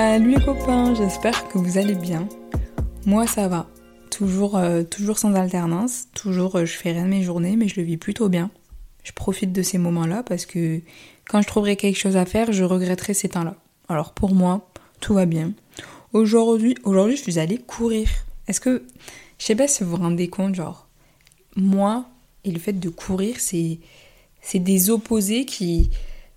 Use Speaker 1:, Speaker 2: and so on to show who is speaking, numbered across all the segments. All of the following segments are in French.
Speaker 1: Salut les copains, j'espère que vous allez bien. Moi ça va, toujours, euh, toujours sans alternance, toujours euh, je fais rien de mes journées mais je le vis plutôt bien. Je profite de ces moments-là parce que quand je trouverai quelque chose à faire, je regretterai ces temps-là. Alors pour moi, tout va bien. Aujourd'hui, aujourd'hui je suis allée courir. Est-ce que, je sais pas si vous vous rendez compte, genre, moi et le fait de courir, c'est, c'est des opposés qui,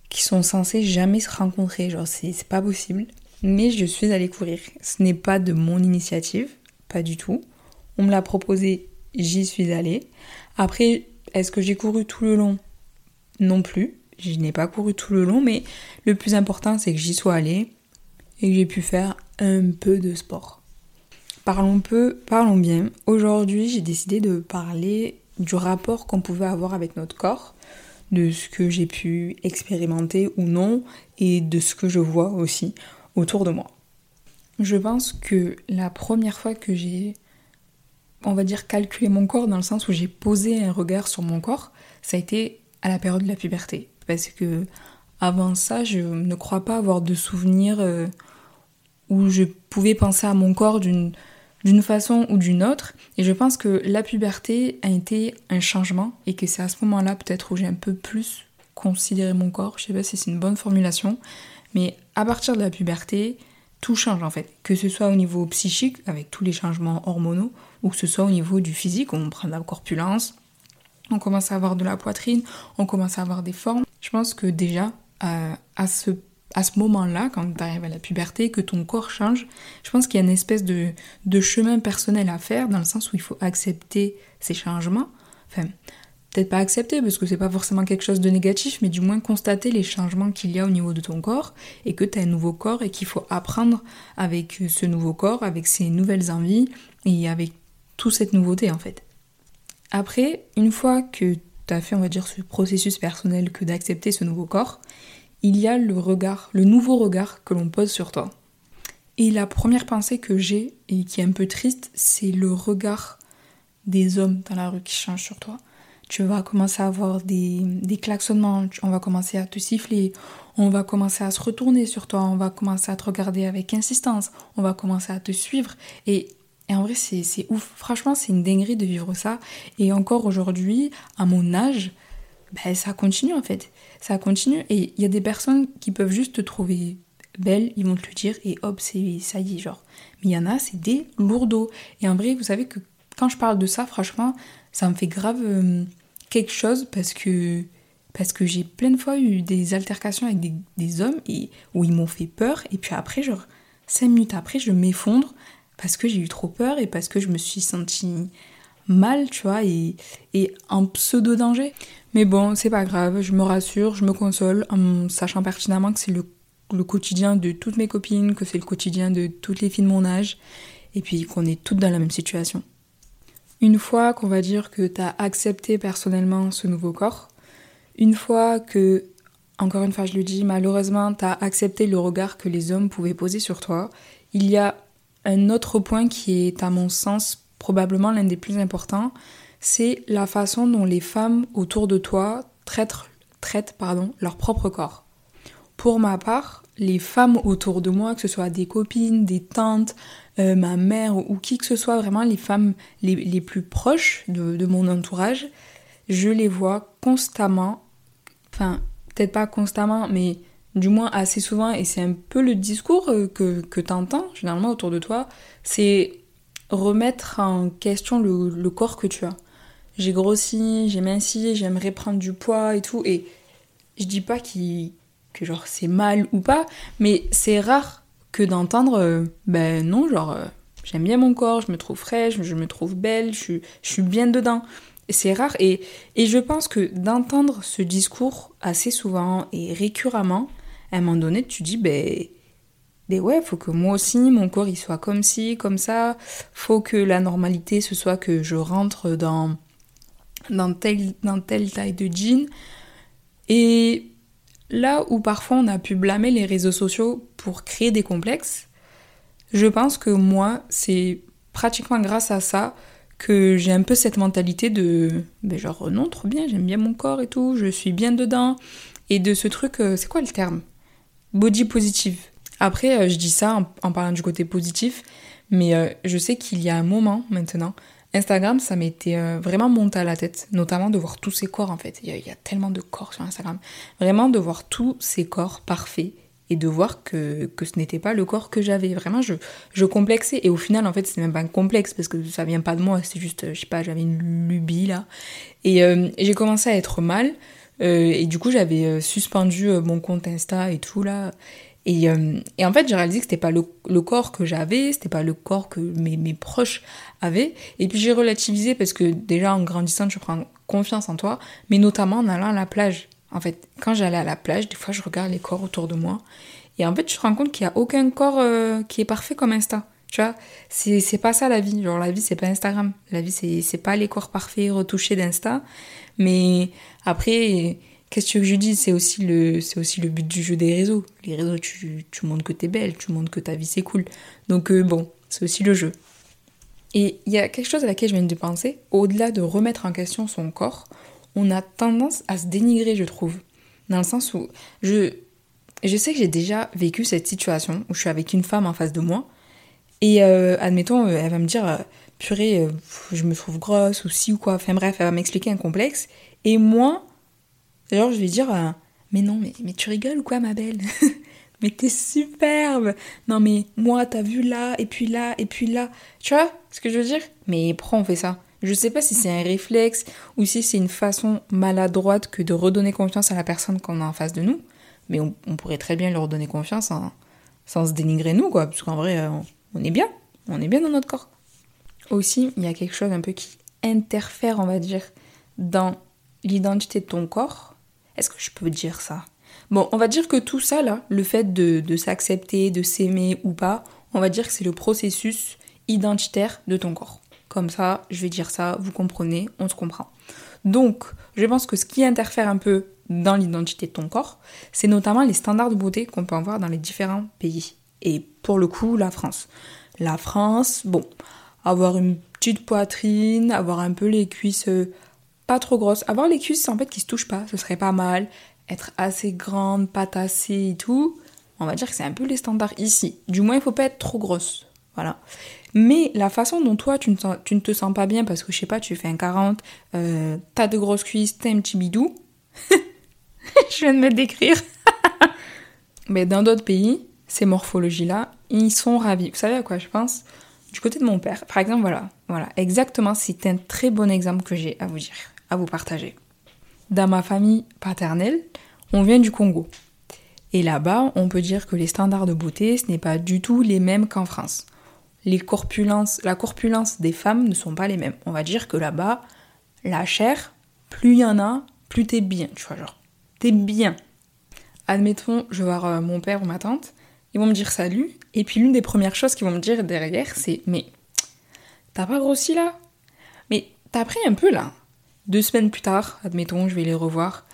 Speaker 1: qui sont censés jamais se rencontrer. Genre, c'est, c'est pas possible mais je suis allée courir. Ce n'est pas de mon initiative, pas du tout. On me l'a proposé, j'y suis allée. Après, est-ce que j'ai couru tout le long? Non plus. Je n'ai pas couru tout le long, mais le plus important, c'est que j'y sois allée et que j'ai pu faire un peu de sport. Parlons peu, parlons bien. Aujourd'hui, j'ai décidé de parler du rapport qu'on pouvait avoir avec notre corps, de ce que j'ai pu expérimenter ou non, et de ce que je vois aussi autour de moi. Je pense que la première fois que j'ai, on va dire, calculé mon corps, dans le sens où j'ai posé un regard sur mon corps, ça a été à la période de la puberté. Parce que avant ça, je ne crois pas avoir de souvenirs euh, où je pouvais penser à mon corps d'une d'une façon ou d'une autre. Et je pense que la puberté a été un changement et que c'est à ce moment-là peut-être où j'ai un peu plus considéré mon corps. Je sais pas si c'est une bonne formulation, mais à partir de la puberté, tout change en fait. Que ce soit au niveau psychique, avec tous les changements hormonaux, ou que ce soit au niveau du physique, on prend de la corpulence, on commence à avoir de la poitrine, on commence à avoir des formes. Je pense que déjà, euh, à ce, à ce moment-là, quand tu arrives à la puberté, que ton corps change, je pense qu'il y a une espèce de, de chemin personnel à faire, dans le sens où il faut accepter ces changements. Enfin, peut-être pas accepter parce que c'est pas forcément quelque chose de négatif, mais du moins constater les changements qu'il y a au niveau de ton corps et que tu un nouveau corps et qu'il faut apprendre avec ce nouveau corps, avec ces nouvelles envies et avec toute cette nouveauté en fait. Après, une fois que tu as fait, on va dire, ce processus personnel que d'accepter ce nouveau corps, il y a le regard, le nouveau regard que l'on pose sur toi. Et la première pensée que j'ai et qui est un peu triste, c'est le regard des hommes dans la rue qui changent sur toi tu vas commencer à avoir des, des klaxonnements, on va commencer à te siffler, on va commencer à se retourner sur toi, on va commencer à te regarder avec insistance, on va commencer à te suivre. Et, en vrai, c'est ouf. Franchement, c'est une dinguerie de vivre ça. Et encore aujourd'hui, à mon âge, ben, ça continue en fait. Ça continue. Et il y a des personnes qui peuvent juste te trouver belle, ils vont te le dire, et hop, c'est ça y est, genre. Mais il y en a, c'est des lourdeaux. Et en vrai, vous savez que quand je parle de ça, franchement, ça me fait grave. Euh, quelque chose parce que parce que j'ai plein de fois eu des altercations avec des, hommes et, où ils m'ont fait peur et puis après genre cinq minutes après je m'effondre parce que j'ai eu trop peur et parce que je me suis sentie mal tu vois et, et en pseudo danger. Mais bon c'est pas grave je me rassure je me console en sachant pertinemment que c'est le, le quotidien de toutes mes copines que c'est le quotidien de toutes les filles de mon âge et puis qu'on est toutes dans la même situation une fois qu'on va dire que tu as accepté personnellement ce nouveau corps, une fois que, encore une fois je le dis, malheureusement tu as accepté le regard que les hommes pouvaient poser sur toi, il y a un autre point qui est à mon sens probablement l'un des plus importants, c'est la façon dont les femmes autour de toi traitent, traitent pardon, leur propre corps. Pour ma part, les femmes autour de moi, que ce soit des copines, des tantes, euh, ma mère ou qui que ce soit, vraiment les femmes les, plus proches de, mon entourage, je les vois constamment, enfin peut-être pas constamment, mais du moins assez souvent, et c'est un peu le discours euh, que, que tu entends généralement autour de toi, c'est remettre en question le, corps que tu as. J'ai grossi, j'ai minci, j'aimerais prendre du poids et tout, et je dis pas que genre c'est mal ou pas, mais c'est rare que d'entendre euh, ben non, genre euh, j'aime bien mon corps, je me trouve fraîche, je me trouve belle, je, suis bien dedans. C'est rare et, et je pense que d'entendre ce discours assez souvent et récuremment, à un moment donné, tu dis ben, ben ouais, faut que moi aussi mon corps il soit comme ci, comme ça, faut que la normalité ce soit que je rentre dans dans telle, dans telle taille de jean. Et Là où parfois on a pu blâmer les réseaux sociaux pour créer des complexes, je pense que moi, c'est pratiquement grâce à ça que j'ai un peu cette mentalité de ben genre non, trop bien, j'aime bien mon corps et tout, je suis bien dedans. Et de ce truc, euh, c'est quoi le terme? Body positive. Après, euh, je dis ça en, parlant du côté positif, mais euh, je sais qu'il y a un moment maintenant, Instagram, ça m'était euh, vraiment monté à la tête, notamment de voir tous ces corps en fait. Il y, a, tellement de corps sur Instagram. Vraiment de voir tous ces corps parfaits et de voir que, que ce n'était pas le corps que j'avais. Vraiment, je, je complexais. Et au final, en fait, c'est même pas un complexe parce que ça vient pas de moi. C'est juste, je sais pas, j'avais une lubie là. Et, euh, j'ai commencé à être mal. Euh, et du coup, j'avais euh, suspendu euh, mon compte Insta et tout là. Et, euh, et en fait, j'ai réalisé que c'était pas le, corps que j'avais, c'était pas le corps que mes, proches avaient. Et puis j'ai relativisé parce que déjà en grandissant, tu prends confiance en toi, mais notamment en allant à la plage. En fait, quand j'allais à la plage, des fois je regarde les corps autour de moi. Et en fait, tu te rends compte qu'il n'y a aucun corps euh, qui est parfait comme Insta. Tu vois, c'est, pas ça la vie. Genre, la vie, c'est pas Instagram. La vie, c'est pas les corps parfaits retouchés d'Insta. Mais après, qu'est-ce que je dis? C'est aussi, le, aussi le but du jeu des réseaux. Les réseaux, tu, tu montres que t'es belle, tu montres que ta vie, c'est cool. Donc, euh, bon, c'est aussi le jeu. Et il y a quelque chose à laquelle je viens de penser. Au-delà de remettre en question son corps, on a tendance à se dénigrer, je trouve. Dans le sens où je, je sais que j'ai déjà vécu cette situation où je suis avec une femme en face de moi et euh, admettons, euh, elle va me dire purée, je me trouve grosse ou si ou quoi. Enfin bref, elle va m'expliquer un complexe. Et moi, alors je vais dire euh, mais non, mais, mais tu rigoles ou quoi, ma belle Mais t'es superbe Non mais moi, t'as vu là, et puis là, et puis là. Tu vois ce que je veux dire? Mais pourquoi on fait ça je sais pas si c'est un réflexe ou si c'est une façon maladroite que de redonner confiance à la personne qu'on a en face de nous. Mais on, pourrait très bien leur donner confiance sans se dénigrer nous, quoi. Parce qu'en vrai, on, on est bien. On est bien dans notre corps. Aussi, il y a quelque chose un peu qui interfère, on va dire, dans l'identité de ton corps. Est-ce que je peux dire ça? Bon, on va dire que tout ça, là, le fait de, de s'accepter, de s'aimer ou pas, on va dire que c'est le processus identitaire de ton corps. Comme ça, je vais dire ça, vous comprenez, on se comprend. Donc, je pense que ce qui interfère un peu dans l'identité de ton corps, c'est notamment les standards de beauté qu'on peut avoir dans les différents pays. Et pour le coup, la France. La France, bon, avoir une petite poitrine, avoir un peu les cuisses euh, pas trop grosses. Avoir les cuisses en fait qui se touchent pas, ce serait pas mal. Être assez grande, pas tassée et tout. On va dire que c'est un peu les standards ici. Du moins, il faut pas être trop grosse. Voilà. Mais la façon dont toi, tu ne, te sens pas bien parce que, je sais pas, tu fais un 40, euh, t'as de grosses cuisses, t'as un petit bidou. je viens de me décrire. Mais dans d'autres pays, ces morphologies-là, ils sont ravis. Vous savez à quoi je pense? Du côté de mon père, par exemple, voilà, voilà, exactement, c'est un très bon exemple que j'ai à vous dire, à vous partager. Dans ma famille paternelle, on vient du Congo. Et là-bas, on peut dire que les standards de beauté, ce n'est pas du tout les mêmes qu'en France les corpulences, la corpulence des femmes ne sont pas les mêmes. On va dire que là-bas, la chair, plus il y en a, plus t'es bien, tu vois, genre, t'es bien. Admettons, je vais voir euh, mon père ou ma tante, ils vont me dire salut, et puis l'une des premières choses qu'ils vont me dire derrière, c'est Mais, t'as pas grossi là? Mais t'as pris un peu là Deux semaines plus tard, admettons, je vais les revoir,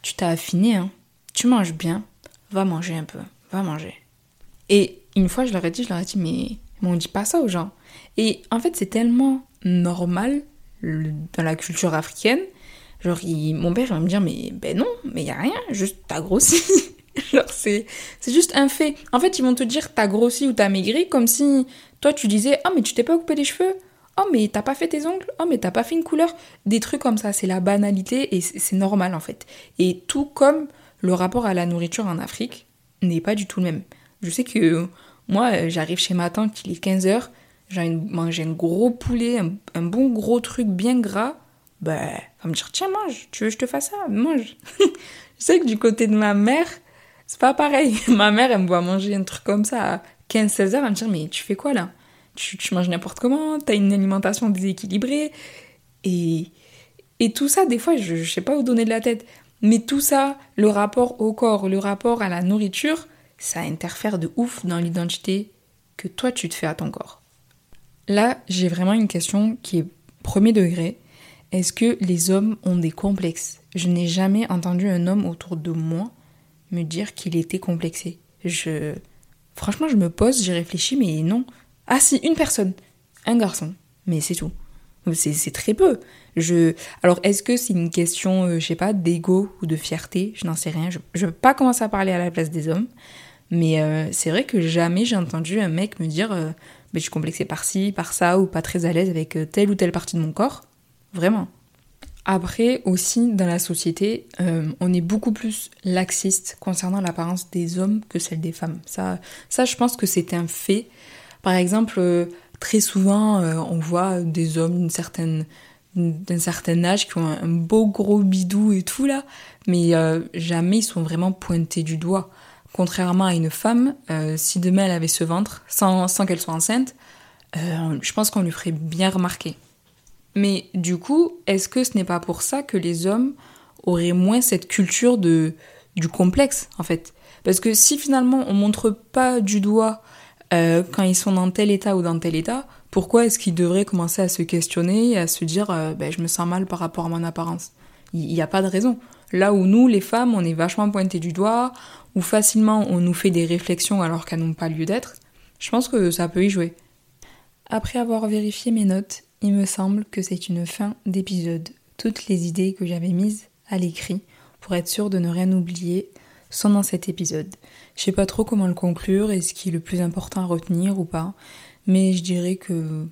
Speaker 1: tu t'as affiné, hein, tu manges bien, va manger un peu, va manger. Et une fois, je leur ai dit, je leur ai dit, mais mais on dit pas ça aux gens. Et en fait, c'est tellement normal dans la culture africaine. Genre, mon père va me dire, mais ben non, mais y a rien, juste t'as grossi. Genre, c'est, juste un fait. En fait, ils vont te dire t'as grossi ou t'as maigri comme si toi tu disais, ah, mais tu t'es pas coupé les cheveux. Oh, mais t'as pas fait tes ongles? Oh, mais t'as pas fait une couleur? Des trucs comme ça, c'est la banalité et c'est normal en fait. Et tout comme le rapport à la nourriture en Afrique n'est pas du tout le même. Je sais que moi, euh, j'arrive chez ma tante, il est 15h, j'ai mangé un gros poulet, un, bon gros truc bien gras. Ben, elle va me dire, tiens, mange, tu veux que je te fasse ça? Mange. je sais que du côté de ma mère, c'est pas pareil. ma mère, elle me voit manger un truc comme ça à 15-16 heures, elle me dit, mais tu fais quoi là? Tu, manges n'importe comment, t'as une alimentation déséquilibrée. Et, et tout ça, des fois, je, je sais pas où donner de la tête. Mais tout ça, le rapport au corps, le rapport à la nourriture, ça interfère de ouf dans l'identité que toi tu te fais à ton corps. Là, j'ai vraiment une question qui est premier degré. Est-ce que les hommes ont des complexes? Je n'ai jamais entendu un homme autour de moi me dire qu'il était complexé. Je franchement, je me pose, j'y réfléchis mais non. Ah si, une personne, un garçon, mais c'est tout. C'est très peu. Je... Alors, est-ce que c'est une question, euh, je sais pas, d'ego ou de fierté? Je n'en sais rien. Je ne veux pas commencer à parler à la place des hommes. Mais euh, c'est vrai que jamais j'ai entendu un mec me dire euh, je suis complexé par ci, par ça, ou pas très à l'aise avec telle ou telle partie de mon corps. Vraiment. Après, aussi, dans la société, on est beaucoup plus laxiste concernant l'apparence des hommes que celle des femmes. Ça, ça je pense que c'est un fait. Par exemple, très souvent, on voit des hommes d'un certain âge qui ont un beau gros bidou et tout là, mais jamais ils sont vraiment pointés du doigt. Contrairement à une femme, euh, si demain elle avait ce ventre, sans, qu'elle soit enceinte, euh, je pense qu'on lui ferait bien remarquer. Mais du coup, est-ce que ce n'est pas pour ça que les hommes auraient moins cette culture de, du complexe, en fait? Parce que si finalement on montre pas du doigt euh, quand ils sont dans tel état ou dans tel état, pourquoi est-ce qu'ils devraient commencer à se questionner et à se dire ben, je me sens mal par rapport à mon apparence? Il n'y a pas de raison. Là où nous, les femmes, on est vachement pointés du doigt, ou facilement on nous fait des réflexions alors qu'elles n'ont pas lieu d'être, je pense que ça peut y jouer. Après avoir vérifié mes notes, il me semble que c'est une fin d'épisode. Toutes les idées que j'avais mises à l'écrit pour être sûr de ne rien oublier sont dans cet épisode. Je sais pas trop comment le conclure et ce qui est le plus important à retenir ou pas, mais je dirais que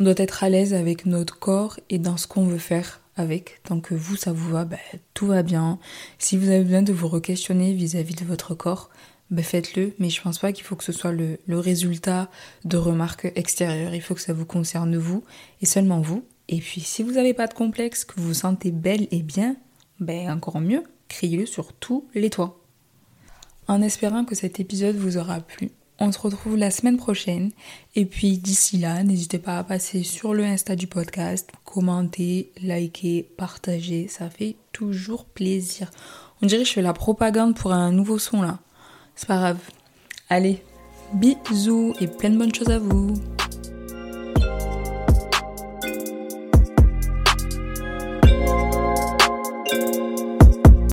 Speaker 1: on doit être à l'aise avec notre corps et dans ce qu'on veut faire avec. Tant que vous, ça vous va, bah, tout va bien. Si vous avez besoin de vous re-questionner vis-à-vis de votre corps, bah, faites-le. Mais je pense pas qu'il faut que ce soit le, résultat de remarques extérieures. Il faut que ça vous concerne vous et seulement vous. Et puis, si vous n'avez pas de complexe, que vous vous sentez belle et bien, ben encore mieux, criez-le sur tous les toits. En espérant que cet épisode vous aura plu, on se retrouve la semaine prochaine. Et puis d'ici là, n'hésitez pas à passer sur le Insta du podcast, commenter, liker, partager. Ça fait toujours plaisir. On dirait que je fais la propagande pour un nouveau son là. C'est pas grave. Allez, bisous et plein de bonnes choses à vous.